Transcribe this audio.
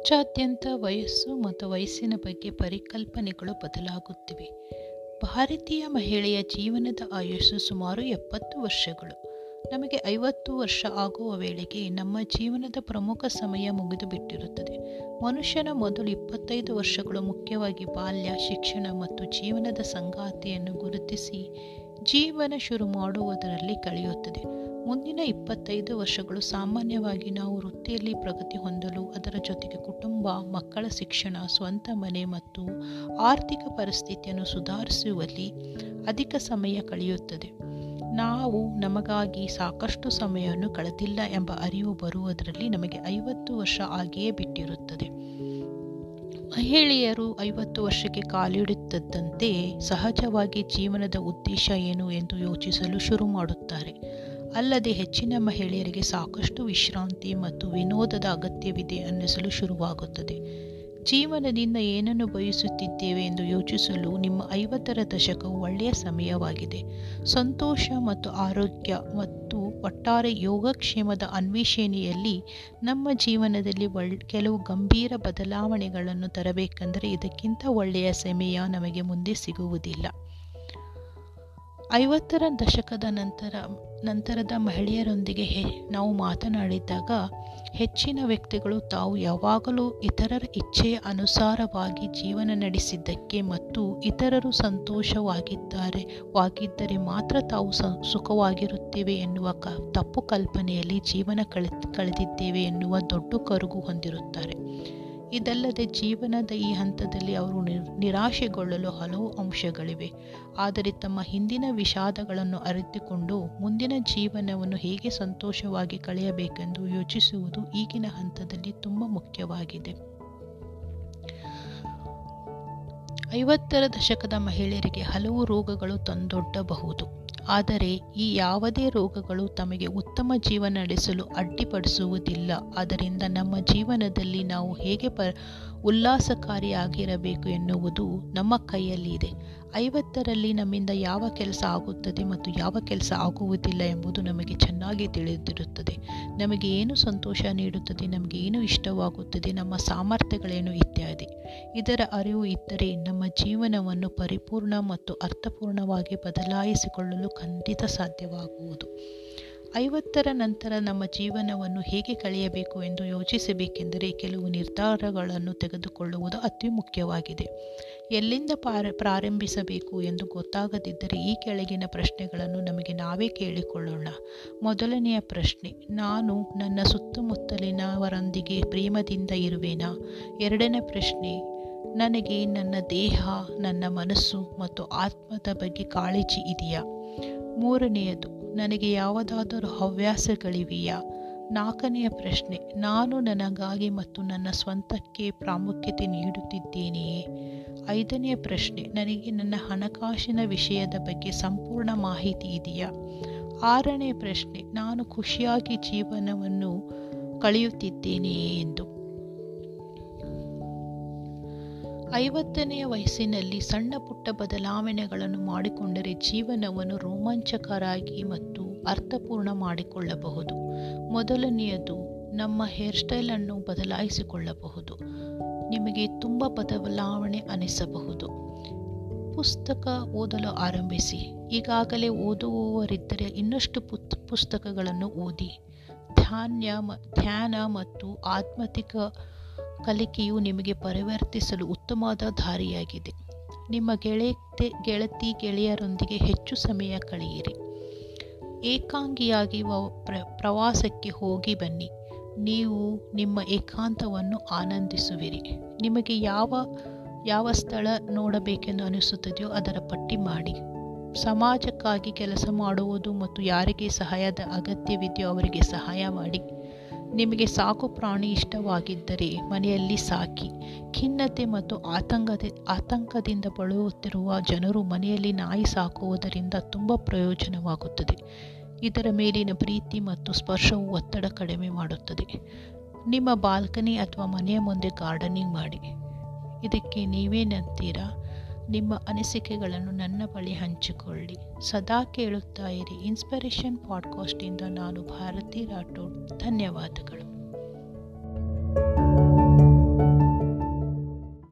ಪ್ರಪಂಚಾದ್ಯಂತ ವಯಸ್ಸು ಮತ್ತು ವಯಸ್ಸಿನ ಬಗ್ಗೆ ಪರಿಕಲ್ಪನೆಗಳು ಬದಲಾಗುತ್ತಿವೆ. ಭಾರತೀಯ ಮಹಿಳೆಯ ಜೀವನದ ಆಯುಸ್ಸು ಸುಮಾರು ಎಪ್ಪತ್ತು ವರ್ಷಗಳು. ನಮಗೆ ಐವತ್ತು ವರ್ಷ ಆಗುವ ವೇಳೆಗೆ ನಮ್ಮ ಜೀವನದ ಪ್ರಮುಖ ಸಮಯ ಮುಗಿದು ಬಿಟ್ಟಿರುತ್ತದೆ ಮನುಷ್ಯನ ಮೊದಲು ಇಪ್ಪತ್ತೈದು ವರ್ಷಗಳು ಮುಖ್ಯವಾಗಿ ಬಾಲ್ಯ, ಶಿಕ್ಷಣ ಮತ್ತು ಜೀವನದ ಸಂಗಾತಿಯನ್ನು ಗುರುತಿಸಿ ಜೀವನ ಶುರು ಮಾಡುವುದರಲ್ಲಿ ಕಳೆಯುತ್ತದೆ. ಮುಂದಿನ ಇಪ್ಪತ್ತೈದು ವರ್ಷಗಳು ಸಾಮಾನ್ಯವಾಗಿ ನಾವು ವೃತ್ತಿಯಲ್ಲಿ ಪ್ರಗತಿ ಹೊಂದಲು, ಅದರ ಜೊತೆಗೆ ಕುಟುಂಬ, ಮಕ್ಕಳ ಶಿಕ್ಷಣ, ಸ್ವಂತ ಮನೆ ಮತ್ತು ಆರ್ಥಿಕ ಪರಿಸ್ಥಿತಿಯನ್ನು ಸುಧಾರಿಸುವಲ್ಲಿ ಅಧಿಕ ಸಮಯ ಕಳೆಯುತ್ತದೆ. ನಾವು ನಮಗಾಗಿ ಸಾಕಷ್ಟು ಸಮಯವನ್ನು ಕಳೆದಿಲ್ಲ ಎಂಬ ಅರಿವು ಬರುವುದರಲ್ಲಿ ನಮಗೆ ಐವತ್ತು ವರ್ಷ ಆಗಿಯೇ ಬಿಟ್ಟಿರುತ್ತದೆ. ಮಹಿಳೆಯರು ಐವತ್ತು ವರ್ಷಕ್ಕೆ ಕಾಲಿಡುತ್ತಿದ್ದಂತೆ ಸಹಜವಾಗಿ ಜೀವನದ ಉದ್ದೇಶ ಏನು ಎಂದು ಯೋಚಿಸಲು ಶುರು ಮಾಡುತ್ತಾರೆ. ಅಲ್ಲದೆ ಹೆಚ್ಚಿನ ಮಹಿಳೆಯರಿಗೆ ಸಾಕಷ್ಟು ವಿಶ್ರಾಂತಿ ಮತ್ತು ವಿನೋದದ ಅಗತ್ಯವಿದೆ ಅನ್ನಿಸಲು ಶುರುವಾಗುತ್ತದೆ. ಜೀವನದಿಂದ ಏನನ್ನು ಬಯಸುತ್ತಿದ್ದೇವೆ ಎಂದು ಯೋಚಿಸಲು ನಿಮ್ಮ ಐವತ್ತರ ದಶಕವು ಒಳ್ಳೆಯ ಸಮಯವಾಗಿದೆ. ಸಂತೋಷ ಮತ್ತು ಆರೋಗ್ಯ ಮತ್ತು ಒಟ್ಟಾರೆ ಯೋಗಕ್ಷೇಮದ ಅನ್ವೇಷಣೆಯಲ್ಲಿ ನಮ್ಮ ಜೀವನದಲ್ಲಿ ಕೆಲವು ಗಂಭೀರ ಬದಲಾವಣೆಗಳನ್ನು ತರಬೇಕೆಂದರೆ ಇದಕ್ಕಿಂತ ಒಳ್ಳೆಯ ಸಮಯ ನಮಗೆ ಮುಂದೆ ಸಿಗುವುದಿಲ್ಲ. ಐವತ್ತರ ದಶಕದ ನಂತರ ನಂತರದ ಮಹಿಳೆಯರೊಂದಿಗೆ ಹೆ, ನಾವು ಮಾತನಾಡಿದಾಗ ಹೆಚ್ಚಿನ ವ್ಯಕ್ತಿಗಳು ತಾವು ಯಾವಾಗಲೂ ಇತರರ ಇಚ್ಛೆಯ ಅನುಸಾರವಾಗಿ ಜೀವನ ನಡೆಸಿದ್ದಕ್ಕೆ ಮತ್ತು ಇತರರು ಸಂತೋಷವಾಗಿದ್ದಾರೆ, ವಾಗಿದ್ದರೆ ಮಾತ್ರ ತಾವು ಸ, ಸುಖವಾಗಿರುತ್ತೇವೆ ಎನ್ನುವ ಕ, ತಪ್ಪು ಕಲ್ಪನೆಯಲ್ಲಿ ಜೀವನ ಕಳೆ ಕಳೆದಿದ್ದೇವೆ ಎನ್ನುವ ದೊಡ್ಡ ಕರುಗು ಹೊಂದಿರುತ್ತಾರೆ. ಇದಲ್ಲದೆ ಜೀವನದ ಈ ಹಂತದಲ್ಲಿ ಅವರು ನಿರಾಶೆಗೊಳ್ಳಲು ಹಲವು ಅಂಶಗಳಿವೆ. ಆದರೆ ತಮ್ಮ ಹಿಂದಿನ ವಿಷಾದಗಳನ್ನು ಅರಿತುಕೊಂಡು ಮುಂದಿನ ಜೀವನವನ್ನು ಹೇಗೆ ಸಂತೋಷವಾಗಿ ಕಳೆಯಬೇಕೆಂದು ಯೋಚಿಸುವುದು ಈಗಿನ ಹಂತದಲ್ಲಿ ತುಂಬ ಮುಖ್ಯವಾಗಿದೆ. ಐವತ್ತರ ದಶಕದ ಮಹಿಳೆಯರಿಗೆ ಹಲವು ರೋಗಗಳು ತಂದೊಡ್ಡಬಹುದು. ಆದರೆ ಈ ಯಾವುದೇ ರೋಗಗಳು ತಮಗೆ ಉತ್ತಮ ಜೀವನ ನಡೆಸಲು ಅಡ್ಡಿಪಡಿಸುವುದಿಲ್ಲ. ಆದ್ದರಿಂದ ನಮ್ಮ ಜೀವನದಲ್ಲಿ ನಾವು ಹೇಗೆ ಪ ಉಲ್ಲಾಸಕಾರಿಯಾಗಿರಬೇಕು ಎನ್ನುವುದು ನಮ್ಮ ಕೈಯಲ್ಲಿ ಇದೆ. ಐವತ್ತರಲ್ಲಿ ನಮ್ಮಿಂದ ಯಾವ ಕೆಲಸ ಆಗುತ್ತದೆ ಮತ್ತು ಯಾವ ಕೆಲಸ ಆಗುವುದಿಲ್ಲ ಎಂಬುದು ನಮಗೆ ಚೆನ್ನಾಗಿ ತಿಳಿದಿರುತ್ತದೆ. ನಮಗೆ ಏನು ಸಂತೋಷ ನೀಡುತ್ತದೆ, ನಮಗೆ ಏನು ಇಷ್ಟವಾಗುತ್ತದೆ, ನಮ್ಮ ಸಾಮರ್ಥ್ಯಗಳೇನು ಇತ್ಯಾದಿ. ಇದರ ಅರಿವು ಇದ್ದರೆ ನಮ್ಮ ಜೀವನವನ್ನು ಪರಿಪೂರ್ಣ ಮತ್ತು ಅರ್ಥಪೂರ್ಣವಾಗಿ ಬದಲಾಯಿಸಿಕೊಳ್ಳಲು ಖಂಡಿತ ಸಾಧ್ಯವಾಗುವುದು. ಐವತ್ತರ ನಂತರ ನಮ್ಮ ಜೀವನವನ್ನು ಹೇಗೆ ಕಳೆಯಬೇಕು ಎಂದು ಯೋಚಿಸಬೇಕೆಂದರೆ ಕೆಲವು ನಿರ್ಧಾರಗಳನ್ನು ತೆಗೆದುಕೊಳ್ಳುವುದು ಅತಿ ಮುಖ್ಯವಾಗಿದೆ ಎಲ್ಲಿಂದ ಪ್ರಾರಂಭಿಸಬೇಕು ಎಂದು ಗೊತ್ತಾಗದಿದ್ದರೆ ಈ ಕೆಳಗಿನ ಪ್ರಶ್ನೆಗಳನ್ನು ನಮಗೆ ನಾವೇ ಕೇಳಿಕೊಳ್ಳೋಣ. ಮೊದಲನೆಯ ಪ್ರಶ್ನೆ, ನಾನು ನನ್ನ ಸುತ್ತಮುತ್ತಲಿನವರೊಂದಿಗೆ ಪ್ರೇಮದಿಂದ ಇರುವೆನಾ? ಎರಡನೇ ಪ್ರಶ್ನೆ, ನನಗೆ ನನ್ನ ದೇಹ, ನನ್ನ ಮನಸ್ಸು ಮತ್ತು ಆತ್ಮದ ಬಗ್ಗೆ ಕಾಳಜಿ ಇದೆಯಾ? ಮೂರನೆಯದು ನನಗೆ ಯಾವುದಾದರೂ ಹವ್ಯಾಸಗಳಿವೆಯಾ? ನಾಲ್ಕನೆಯ ಪ್ರಶ್ನೆ, ನಾನು ನನಗಾಗಿ ಮತ್ತು ನನ್ನ ಸ್ವಂತಕ್ಕೆ ಪ್ರಾಮುಖ್ಯತೆ ನೀಡುತ್ತಿದ್ದೇನೆಯೇ? ಐದನೆಯ ಪ್ರಶ್ನೆ, ನನಗೆ ನನ್ನ ಹಣಕಾಸಿನ ವಿಷಯದ ಬಗ್ಗೆ ಸಂಪೂರ್ಣ ಮಾಹಿತಿ ಇದೆಯಾ? ಆರನೇ ಪ್ರಶ್ನೆ, ನಾನು ಖುಷಿಯಾಗಿ ಜೀವನವನ್ನು ಕಳೆಯುತ್ತಿದ್ದೇನೆಯೇ ಎಂದು. ಐವತ್ತನೆಯ ವಯಸ್ಸಿನಲ್ಲಿ ಸಣ್ಣ ಪುಟ್ಟ ಬದಲಾವಣೆಗಳನ್ನು ಮಾಡಿಕೊಂಡರೆ ಜೀವನವನ್ನು ರೋಮಾಂಚಕರಾಗಿ ಮತ್ತು ಅರ್ಥಪೂರ್ಣ ಮಾಡಿಕೊಳ್ಳಬಹುದು. ಮೊದಲನೆಯದು, ನಮ್ಮ ಹೇರ್ ಸ್ಟೈಲನ್ನು ಬದಲಾಯಿಸಿಕೊಳ್ಳಬಹುದು. ನಿಮಗೆ ತುಂಬ ಬದಲಾವಣೆ ಅನಿಸಬಹುದು. ಪುಸ್ತಕ ಓದಲು ಆರಂಭಿಸಿ. ಈಗಾಗಲೇ ಓದುವವರಿದ್ದರೆ ಇನ್ನಷ್ಟು ಪುಸ್ತಕಗಳನ್ನು ಓದಿ. ಧ್ಯಾನ ಧ್ಯಾನ ಮತ್ತು ಆತ್ಮತಿಕ ಕಲಿಕೆಯು ನಿಮಗೆ ಪರಿವರ್ತಿಸಲು ಉತ್ತಮವಾದ ದಾರಿಯಾಗಿದೆ. ನಿಮ್ಮ ಗೆಳೆತೆ ಗೆಳತಿ ಗೆಳೆಯರೊಂದಿಗೆ ಹೆಚ್ಚು ಸಮಯ ಕಳೆಯಿರಿ. ಏಕಾಂಗಿಯಾಗಿ ಪ್ರವಾಸಕ್ಕೆ ಹೋಗಿ ಬನ್ನಿ. ನೀವು ನಿಮ್ಮ ಏಕಾಂತವನ್ನು ಆನಂದಿಸುವಿರಿ. ನಿಮಗೆ ಯಾವ ಯಾವ ಸ್ಥಳ ನೋಡಬೇಕೆಂದು ಅನಿಸುತ್ತದೆಯೋ ಅದರ ಪಟ್ಟಿ ಮಾಡಿ. ಸಮಾಜಕ್ಕಾಗಿ ಕೆಲಸ ಮಾಡುವುದು ಮತ್ತು ಯಾರಿಗೆ ಸಹಾಯದ ಅಗತ್ಯವಿದೆಯೋ ಅವರಿಗೆ ಸಹಾಯ ಮಾಡಿ. ನಿಮಗೆ ಸಾಕು ಪ್ರಾಣಿ ಇಷ್ಟವಾಗಿದ್ದರೆ ಮನೆಯಲ್ಲಿ ಸಾಕಿ. ಖಿನ್ನತೆ ಮತ್ತು ಆತಂಕದ ಆತಂಕದಿಂದ ಬಳಲುತ್ತಿರುವ ಜನರು ಮನೆಯಲ್ಲಿ ನಾಯಿ ಸಾಕುವುದರಿಂದ ತುಂಬ ಪ್ರಯೋಜನವಾಗುತ್ತದೆ. ಇದರ ಮೇಲಿನ ಪ್ರೀತಿ ಮತ್ತು ಸ್ಪರ್ಶವು ಒತ್ತಡ ಕಡಿಮೆ ಮಾಡುತ್ತದೆ. ನಿಮ್ಮ ಬಾಲ್ಕನಿ ಅಥವಾ ಮನೆಯ ಮುಂದೆ ಗಾರ್ಡನಿಂಗ್ ಮಾಡಿ. ಇದಕ್ಕೆ ನೀವೇನಂತೀರಾ? ನಿಮ್ಮ ಅನಿಸಿಕೆಗಳನ್ನು ನನ್ನ ಬಳಿ ಹಂಚಿಕೊಳ್ಳಿ. ಸದಾ ಕೇಳುತ್ತಾ ಇರಿ. ಇನ್ಸ್ಪಿರೇಷನ್ ಪಾಡ್ಕಾಸ್ಟಿಂದ ನಾನು ಭಾರತಿ ರಾಠೋಡ್. ಧನ್ಯವಾದಗಳು.